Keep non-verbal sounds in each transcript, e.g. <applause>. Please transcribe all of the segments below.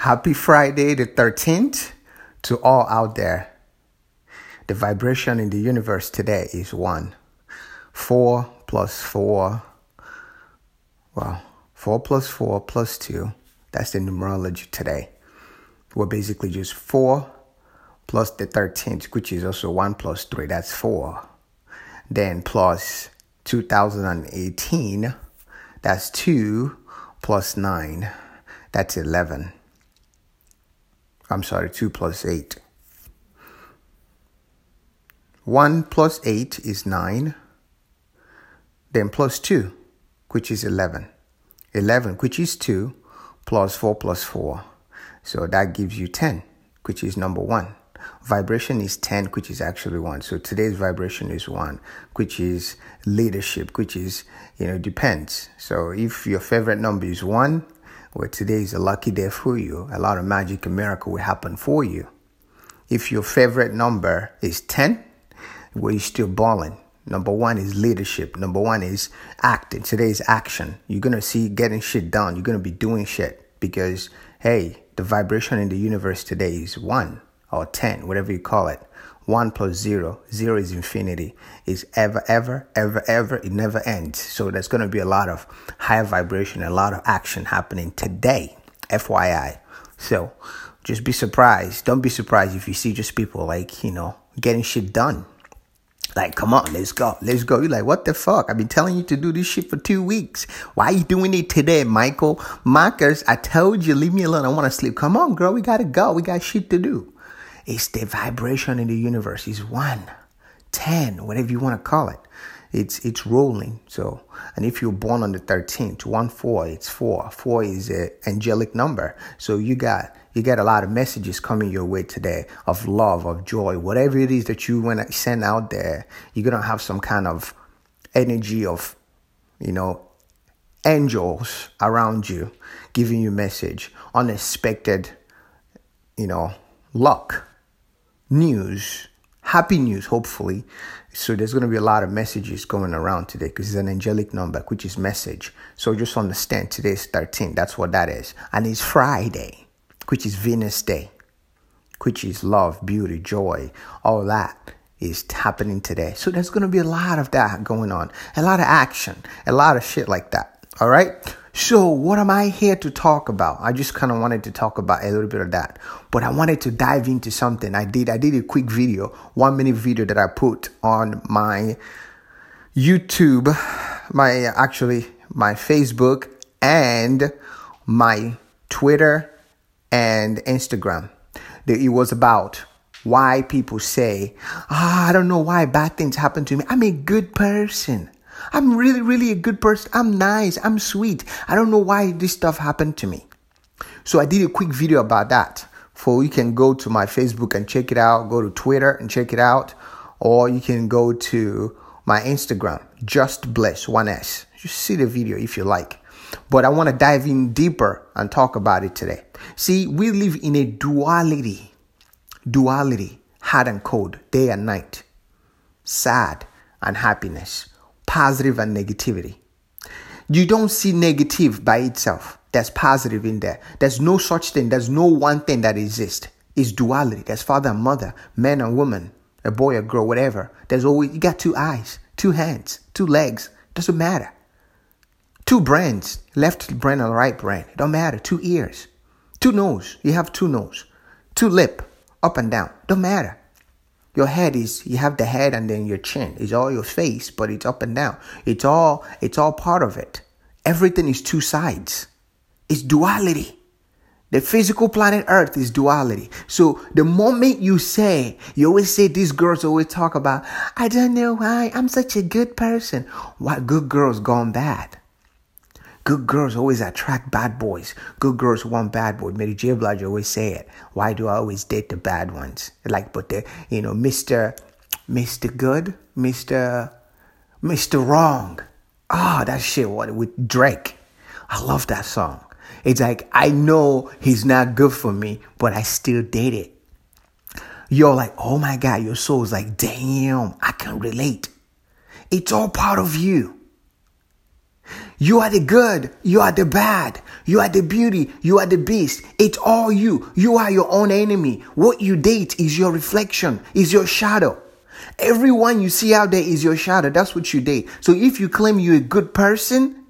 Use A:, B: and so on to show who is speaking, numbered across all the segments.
A: Happy Friday, the 13th, to all out there. The vibration in the universe today is 1. 4 plus 4, well, 4 plus 4 plus 2. That's the numerology today. We're basically just 4 plus the 13th, which is also 1 plus 3. That's 4. Then plus 2018, that's 2 plus 9. That's 11. I'm sorry, 2 plus 8. 1 plus 8 is 9. Then plus 2, which is 11. 11, which is 2, plus 4 plus 4. So that gives you 10, which is number 1. Vibration is 10, which is actually 1. So today's vibration is 1, which is leadership, which is, you know, depends. So if your favorite number is 1, well, today is a lucky day for you. A lot of magic and miracle will happen for you. If your favorite number is 10, well, you're still balling. Number one is leadership. Number one is acting. Today is action. You're going to see getting shit done. You're going to be doing shit because, hey, the vibration in the universe today is one or 10, whatever you call it. 1 plus 0, 0 is infinity, is ever, ever, ever, ever, it never ends. So there's going to be a lot of high vibration, a lot of action happening today, FYI. So just be surprised. Don't be surprised if you see just people like, you know, getting shit done. Like, come on, let's go, let's go. You're like, what the fuck? I've been telling you to do this shit for two weeks. Why are you doing it today, Michael? Marcus, I told you, leave me alone. I want to sleep. Come on, girl, we gotta go. We got shit to do. It's the vibration in the universe. It's one, ten, whatever you want to call it. It's it's rolling. So, and if you're born on the 13th, one four, it's four. Four is an angelic number. So you got you got a lot of messages coming your way today of love, of joy, whatever it is that you want to send out there. You're gonna have some kind of energy of, you know, angels around you giving you message, unexpected, you know, luck news, happy news, hopefully. So there's going to be a lot of messages going around today because it's an angelic number, which is message. So just understand today is 13. That's what that is. And it's Friday, which is Venus Day, which is love, beauty, joy, all that is happening today. So there's going to be a lot of that going on, a lot of action, a lot of shit like that. All right. So, what am I here to talk about? I just kind of wanted to talk about a little bit of that, but I wanted to dive into something. I did. I did a quick video, one minute video that I put on my YouTube, my actually my Facebook and my Twitter and Instagram. It was about why people say, ah, I don't know why bad things happen to me. I'm a good person. I'm really, really a good person. I'm nice. I'm sweet. I don't know why this stuff happened to me. So I did a quick video about that. For you can go to my Facebook and check it out. Go to Twitter and check it out. Or you can go to my Instagram, just bless one S. Just see the video if you like. But I want to dive in deeper and talk about it today. See, we live in a duality. Duality, hard and cold, day and night, sad and happiness positive and negativity. You don't see negative by itself. There's positive in there. There's no such thing. There's no one thing that exists. It's duality. There's father and mother, man and woman, a boy or girl, whatever. There's always, you got two eyes, two hands, two legs. Doesn't matter. Two brains, left brain and right brain. It don't matter. Two ears, two nose. You have two nose, two lip, up and down. Don't matter. Your head is you have the head and then your chin. It's all your face, but it's up and down. It's all it's all part of it. Everything is two sides. It's duality. The physical planet Earth is duality. So the moment you say, you always say these girls always talk about, I don't know why I'm such a good person. Why good girls gone bad? Good girls always attract bad boys. Good girls want bad boys. Mary J. Blige always say it. Why do I always date the bad ones? Like, but the, you know, Mr. Mr. Good, Mr. Mr. Wrong. Ah, oh, that shit what with Drake. I love that song. It's like I know he's not good for me, but I still date it. You're like, oh my God, your soul's like, damn, I can relate. It's all part of you. You are the good. You are the bad. You are the beauty. You are the beast. It's all you. You are your own enemy. What you date is your reflection, is your shadow. Everyone you see out there is your shadow. That's what you date. So if you claim you're a good person,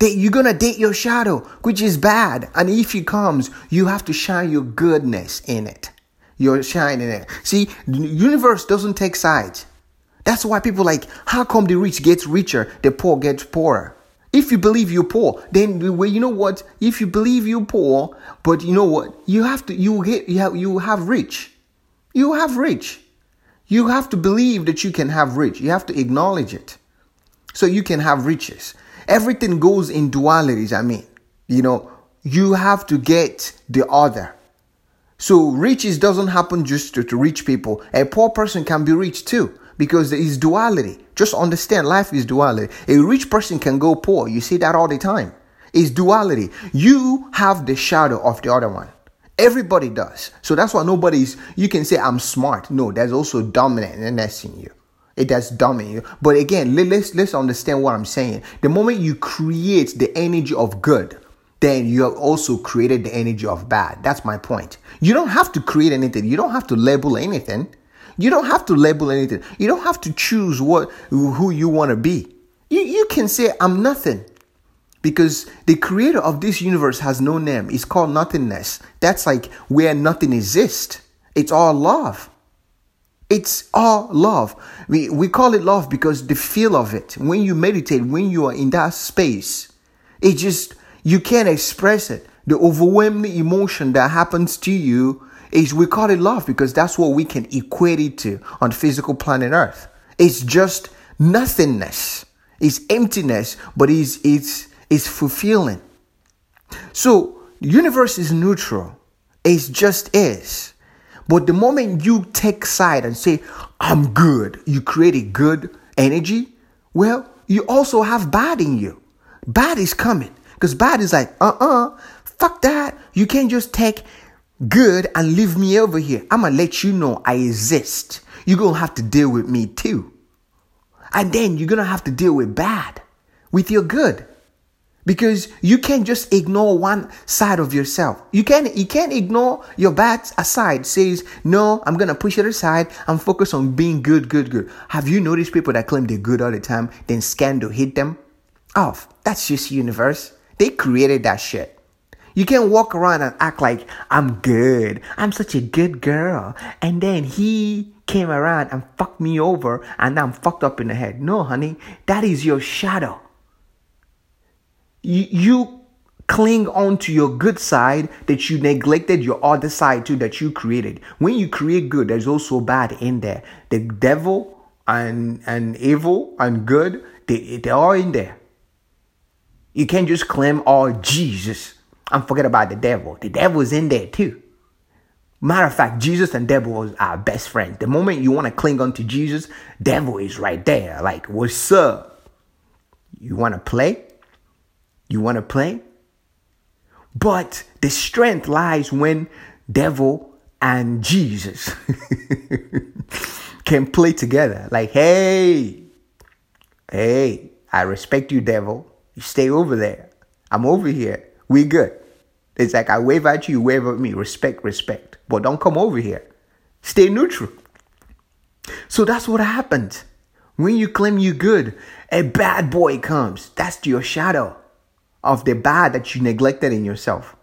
A: that you're gonna date your shadow, which is bad. And if it comes, you have to shine your goodness in it. You're shining it. See, the universe doesn't take sides. That's why people like, how come the rich gets richer, the poor gets poorer? If you believe you're poor, then well, you know what? If you believe you're poor, but you know what? You have to you get you have you have rich. You have rich. You have to believe that you can have rich. You have to acknowledge it. So you can have riches. Everything goes in dualities, I mean. You know, you have to get the other. So riches doesn't happen just to, to rich people. A poor person can be rich too because there is duality. Just understand life is duality. A rich person can go poor. You see that all the time. It's duality. You have the shadow of the other one. Everybody does. So that's why nobody's, you can say, I'm smart. No, there's also dominant dominantness in you. It does dominate you. But again, let's, let's understand what I'm saying. The moment you create the energy of good, then you have also created the energy of bad. That's my point. You don't have to create anything. You don't have to label anything. You don't have to label anything. You don't have to choose what who you want to be. You, you can say I'm nothing. Because the creator of this universe has no name. It's called nothingness. That's like where nothing exists. It's all love. It's all love. We, we call it love because the feel of it, when you meditate, when you are in that space, it just, you can't express it. The overwhelming emotion that happens to you is we call it love because that's what we can equate it to on physical planet Earth. It's just nothingness. It's emptiness, but it's it's it's fulfilling. So the universe is neutral. It just is. But the moment you take side and say, I'm good, you create a good energy, well, you also have bad in you. Bad is coming. Because bad is like, uh uh-uh, uh, fuck that. You can't just take good and leave me over here. I'm gonna let you know I exist. You're gonna have to deal with me too. And then you're gonna have to deal with bad with your good. Because you can't just ignore one side of yourself. You can't you can't ignore your bad aside. Says, no, I'm gonna push it aside and focus on being good, good, good. Have you noticed people that claim they're good all the time, then scandal hit them? Off. Oh, that's just universe. They created that shit. You can't walk around and act like I'm good. I'm such a good girl. And then he came around and fucked me over and I'm fucked up in the head. No, honey, that is your shadow. You, you cling on to your good side that you neglected your other side too that you created. When you create good, there's also bad in there. The devil and and evil and good, they, they're all in there. You can't just claim, oh Jesus. And forget about the devil. The devil's in there too. Matter of fact, Jesus and devil are best friends. The moment you want to cling on to Jesus, devil is right there. Like, what's up? You want to play? You want to play? But the strength lies when devil and Jesus <laughs> can play together. Like, hey, hey, I respect you, devil. You stay over there. I'm over here we good. It's like I wave at you, you wave at me. Respect, respect. But don't come over here. Stay neutral. So that's what happened. When you claim you good, a bad boy comes. That's your shadow of the bad that you neglected in yourself.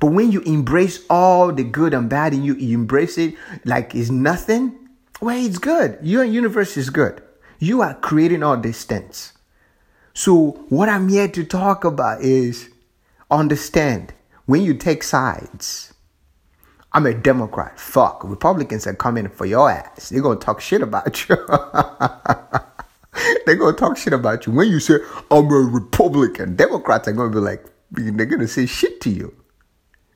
A: But when you embrace all the good and bad in you, you embrace it like it's nothing, well, it's good. Your universe is good. You are creating all these things. So, what I'm here to talk about is Understand when you take sides. I'm a Democrat. Fuck. Republicans are coming for your ass. They're going to talk shit about you. <laughs> They're going to talk shit about you. When you say, I'm a Republican, Democrats are going to be like, they're going to say shit to you.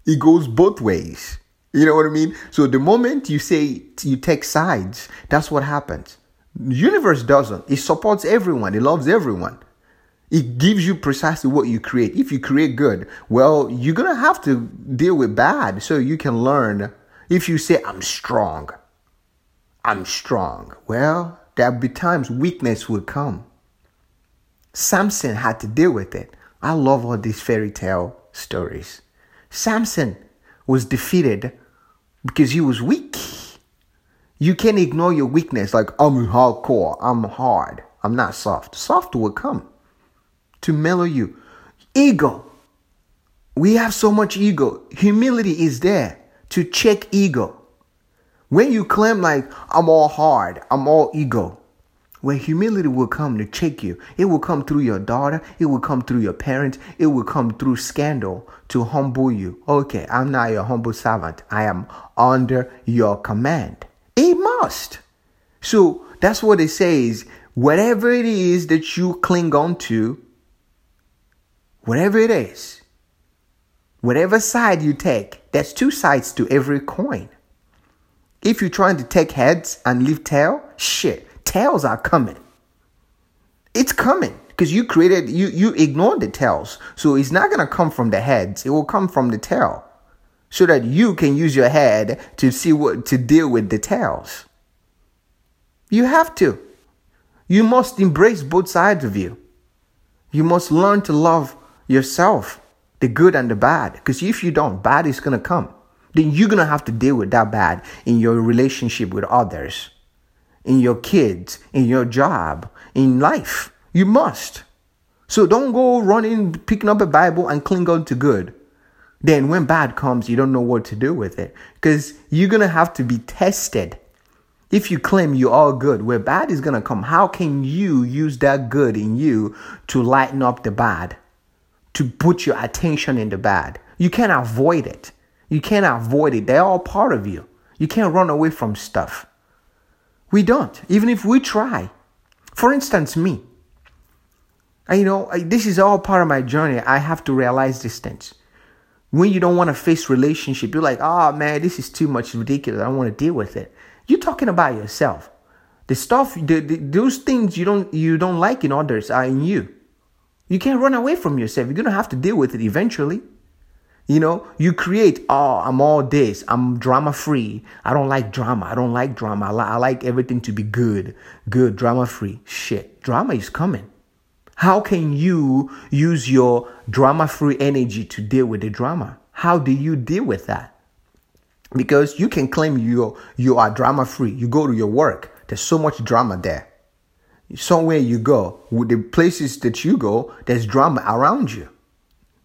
A: It goes both ways. You know what I mean? So the moment you say you take sides, that's what happens. Universe doesn't. It supports everyone. It loves everyone. It gives you precisely what you create. If you create good, well, you're going to have to deal with bad so you can learn. If you say, I'm strong, I'm strong, well, there'll be times weakness will come. Samson had to deal with it. I love all these fairy tale stories. Samson was defeated because he was weak. You can't ignore your weakness like I'm hardcore, I'm hard, I'm not soft. Soft will come to mellow you. Ego. We have so much ego. Humility is there to check ego. When you claim like I'm all hard, I'm all ego, where humility will come to check you. It will come through your daughter, it will come through your parents, it will come through scandal to humble you. Okay, I'm not your humble servant. I am under your command. It must. So that's what it says. Whatever it is that you cling on to, whatever it is, whatever side you take, there's two sides to every coin. If you're trying to take heads and leave tail, shit, tails are coming. It's coming because you created you you ignored the tails. So it's not gonna come from the heads. It will come from the tail. So that you can use your head to see what to deal with the tails. You have to. You must embrace both sides of you. You must learn to love yourself, the good and the bad. Because if you don't, bad is gonna come. Then you're gonna have to deal with that bad in your relationship with others in your kids, in your job, in life. You must. So don't go running, picking up a Bible and cling on to good. Then when bad comes, you don't know what to do with it because you're going to have to be tested. If you claim you're good, where bad is going to come, how can you use that good in you to lighten up the bad, to put your attention in the bad? You can't avoid it. You can't avoid it. They're all part of you. You can't run away from stuff. We don't, even if we try. For instance, me. I, you know, I, this is all part of my journey. I have to realize these things. When you don't want to face relationship, you're like, oh man, this is too much ridiculous. I don't want to deal with it. You're talking about yourself. The stuff, the, the, those things you don't you don't like in others are in you. You can't run away from yourself. You're gonna have to deal with it eventually. You know, you create, oh, I'm all this. I'm drama free. I don't like drama. I don't like drama. I, li- I like everything to be good, good, drama free. Shit, drama is coming. How can you use your drama free energy to deal with the drama? How do you deal with that? Because you can claim you you are drama free. You go to your work. There's so much drama there. Somewhere you go, with the places that you go, there's drama around you.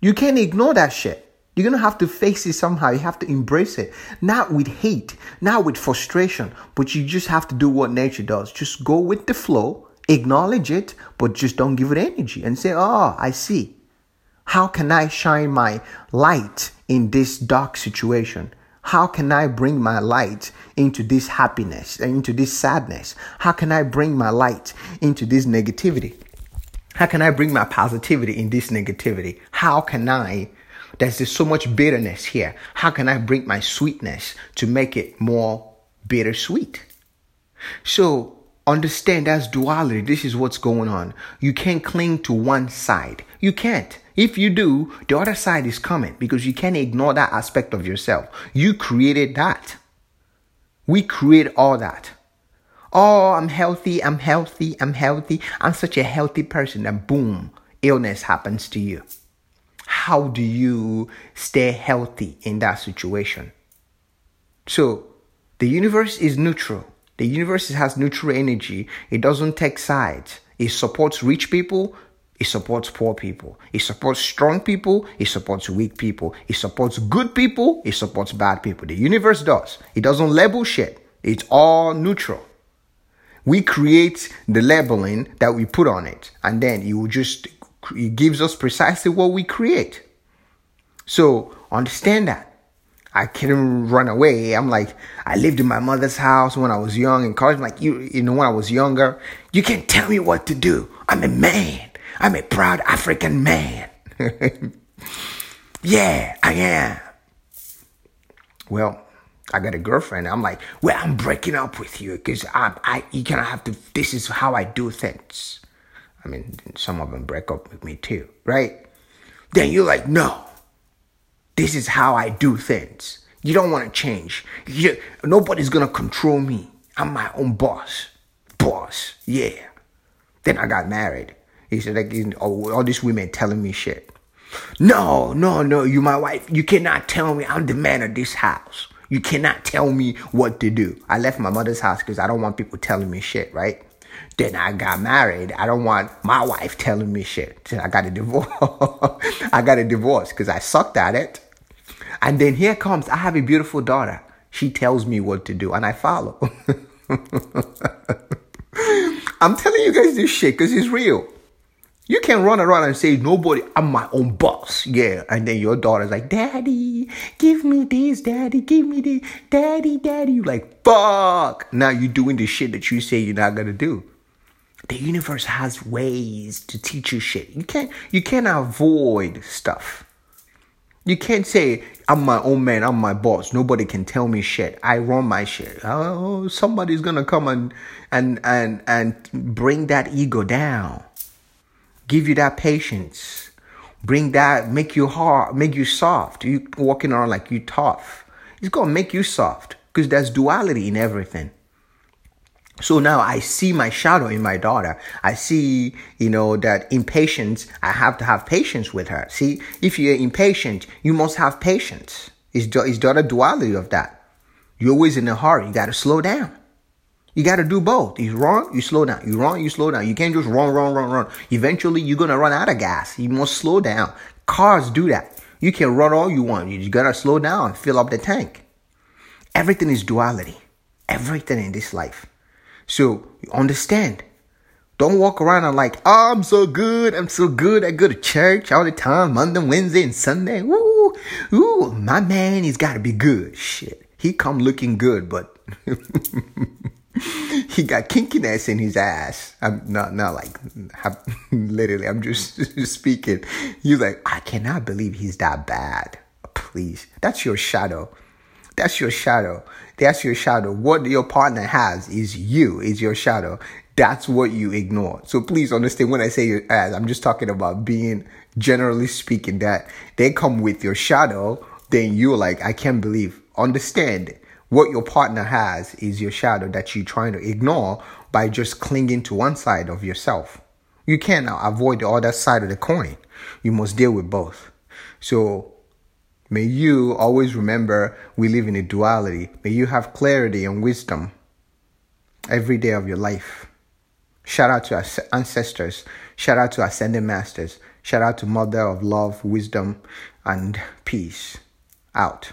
A: You can't ignore that shit. You're to have to face it somehow. You have to embrace it. Not with hate, not with frustration, but you just have to do what nature does. Just go with the flow, acknowledge it, but just don't give it energy and say, Oh, I see. How can I shine my light in this dark situation? How can I bring my light into this happiness, into this sadness? How can I bring my light into this negativity? How can I bring my positivity in this negativity? How can I there's just so much bitterness here. How can I bring my sweetness to make it more bittersweet? So understand that's duality. This is what's going on. You can't cling to one side. You can't. If you do, the other side is coming because you can't ignore that aspect of yourself. You created that. We create all that. Oh, I'm healthy, I'm healthy, I'm healthy. I'm such a healthy person. And boom, illness happens to you how do you stay healthy in that situation? So, the universe is neutral. The universe has neutral energy. It doesn't take sides. It supports rich people. It supports poor people. It supports strong people. It supports weak people. It supports good people. It supports bad people. The universe does. It doesn't label shit. It's all neutral. We create the labeling that we put on it, and then it will just it gives us precisely what we create. So understand that. I couldn't run away. I'm like, I lived in my mother's house when I was young in college. I'm like, you, you know, when I was younger, you can't tell me what to do. I'm a man. I'm a proud African man. <laughs> yeah, I am. Well, I got a girlfriend. I'm like, well, I'm breaking up with you because I, I, you kind of have to. This is how I do things. I mean, some of them break up with me too, right? Then you're like, no, this is how I do things. You don't want to change. You, nobody's gonna control me. I'm my own boss. Boss, yeah. Then I got married. He said, like, all, all these women telling me shit. No, no, no, you my wife. You cannot tell me I'm the man of this house. You cannot tell me what to do. I left my mother's house because I don't want people telling me shit, right? Then I got married. I don't want my wife telling me shit. I got a divorce. <laughs> I got a divorce because I sucked at it. And then here comes, I have a beautiful daughter. She tells me what to do and I follow. <laughs> I'm telling you guys this shit because it's real. You can run around and say, nobody, I'm my own boss. Yeah. And then your daughter's like, daddy, give me this, daddy, give me this, daddy, daddy. You like, fuck. Now you're doing the shit that you say you're not going to do. The universe has ways to teach you shit. You can't, you can't avoid stuff. You can't say, I'm my own man, I'm my boss. Nobody can tell me shit. I run my shit. Oh, somebody's gonna come and and and and bring that ego down give you that patience, bring that, make you hard, make you soft. You walking around like you tough. It's gonna make you soft because there's duality in everything. So now I see my shadow in my daughter. I see, you know, that impatience, I have to have patience with her. See, if you're impatient, you must have patience. It's, it's other duality of that. You're always in a hurry. You got to slow down. You got to do both. You run, you slow down. You run, you slow down. You can't just run, run, run, run. Eventually, you're going to run out of gas. You must slow down. Cars do that. You can run all you want. You got to slow down, fill up the tank. Everything is duality. Everything in this life. So, you understand. Don't walk around and like, oh, I'm so good. I'm so good. I go to church all the time, Monday, Wednesday, and Sunday. Woo, ooh, my man, he's got to be good. Shit. He come looking good, but <laughs> he got kinkiness in his ass. I'm not not like <laughs> literally. I'm just <laughs> speaking. He's like, I cannot believe he's that bad. Please, that's your shadow. That's your shadow. That's your shadow. What your partner has is you. Is your shadow. That's what you ignore. So please understand when I say your ass, I'm just talking about being generally speaking that they come with your shadow. Then you're like, I can't believe. Understand what your partner has is your shadow that you're trying to ignore by just clinging to one side of yourself. You cannot avoid the other side of the coin. You must deal with both. So may you always remember we live in a duality. May you have clarity and wisdom every day of your life. Shout out to our ancestors. Shout out to ascended masters. Shout out to Mother of Love, Wisdom, and Peace. Out.